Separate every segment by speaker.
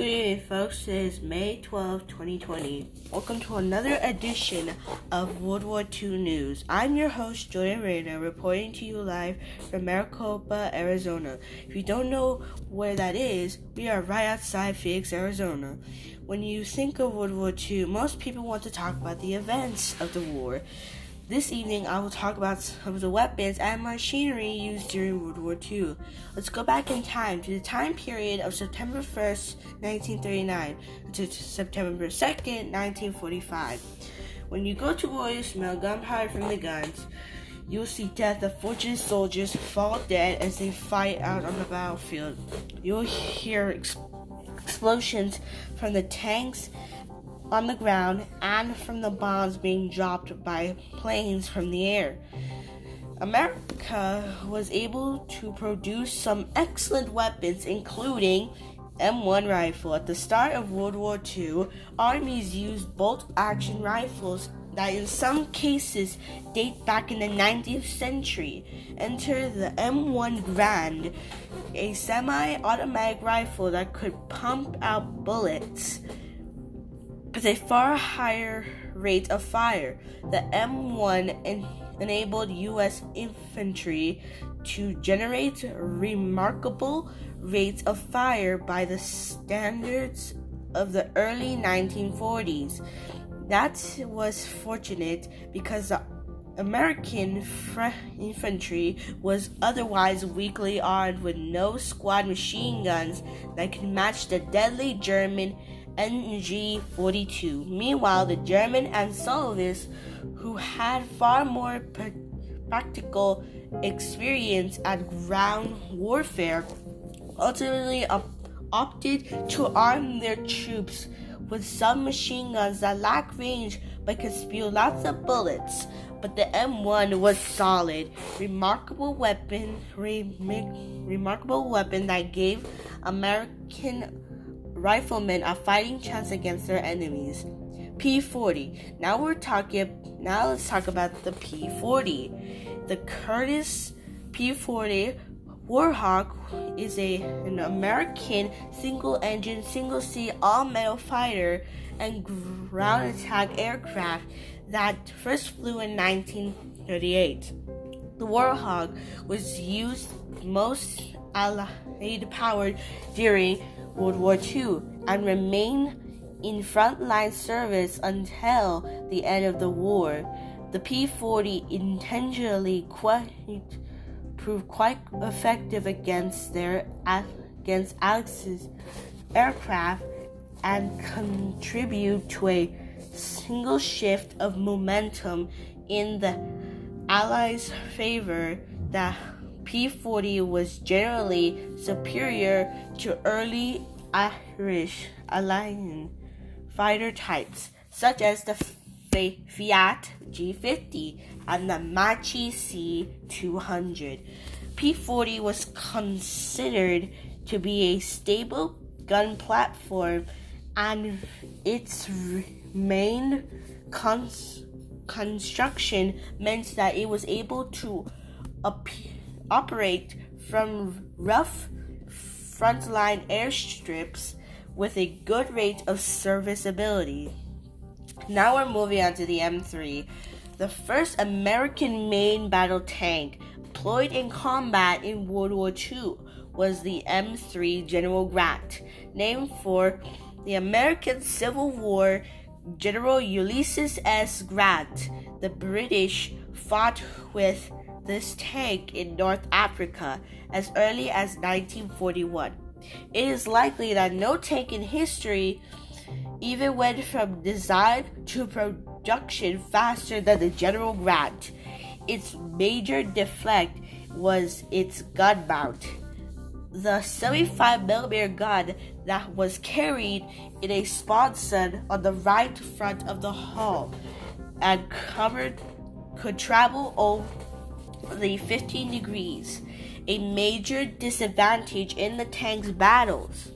Speaker 1: Good evening, folks. It is May 12, 2020. Welcome to another edition of World War II News. I'm your host, Jordan Reyna, reporting to you live from Maricopa, Arizona. If you don't know where that is, we are right outside Phoenix, Arizona. When you think of World War II, most people want to talk about the events of the war. This evening, I will talk about some of the weapons and machinery used during World War II. Let's go back in time to the time period of September 1st, 1939 to September 2nd, 1945. When you go to war, you smell gunpowder from the guns. You'll see death of fortunate soldiers fall dead as they fight out on the battlefield. You'll hear ex- explosions from the tanks on the ground and from the bombs being dropped by planes from the air. America was able to produce some excellent weapons, including M1 rifle. At the start of World War II, armies used bolt action rifles that in some cases date back in the 19th century. Enter the M1 Garand, a semi automatic rifle that could pump out bullets with a far higher rate of fire. The M1 en- enabled U.S. infantry to generate remarkable rates of fire by the standards of the early 1940s. That was fortunate because the American infantry was otherwise weakly armed with no squad machine guns that could match the deadly German MG 42. Meanwhile, the German Ansalvis, who had far more pr- practical experience at ground warfare, ultimately op- opted to arm their troops with submachine guns that lack range but could spew lots of bullets. But the M1 was solid, remarkable weapon, re- remarkable weapon that gave American riflemen are fighting chance against their enemies. P40. Now we're talking. Now let's talk about the P40. The Curtiss P40 Warhawk is a an American single-engine, single-seat, all-metal fighter and ground attack aircraft that first flew in 1938. The Warhawk was used most Allied powered during World War II and remained in frontline service until the end of the war. The P 40 intentionally quite, proved quite effective against their against Axis aircraft and contribute to a single shift of momentum in the Allies' favor that P40 was generally superior to early Irish Alliance fighter types, such as the Fiat G50 and the Macchi C200. P40 was considered to be a stable gun platform, and its main cons- construction meant that it was able to appear operate from rough frontline airstrips with a good rate of serviceability. Now we're moving on to the M3, the first American main battle tank deployed in combat in World War II was the M3 General Grant, named for the American Civil War General Ulysses S. Grant. The British fought with this tank in North Africa as early as 1941. It is likely that no tank in history even went from design to production faster than the General Grant. Its major defect was its gun mount. The 75mm gun that was carried in a sponson on the right front of the hull and covered could travel over the 15 degrees, a major disadvantage in the tank's battles.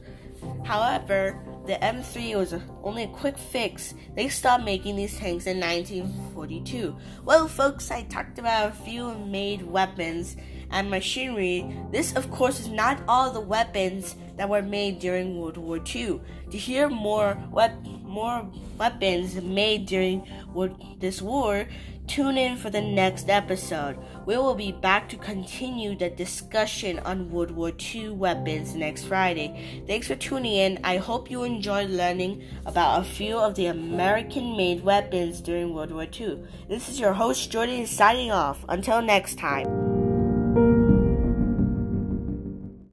Speaker 1: However, the M3 was only a quick fix. They stopped making these tanks in 1942. Well, folks, I talked about a few made weapons and machinery. This, of course, is not all the weapons that were made during World War II. To hear more, wep- more weapons made during this war, Tune in for the next episode. We will be back to continue the discussion on World War II weapons next Friday. Thanks for tuning in. I hope you enjoyed learning about a few of the American made weapons during World War II. This is your host, Jordan, signing off. Until next time.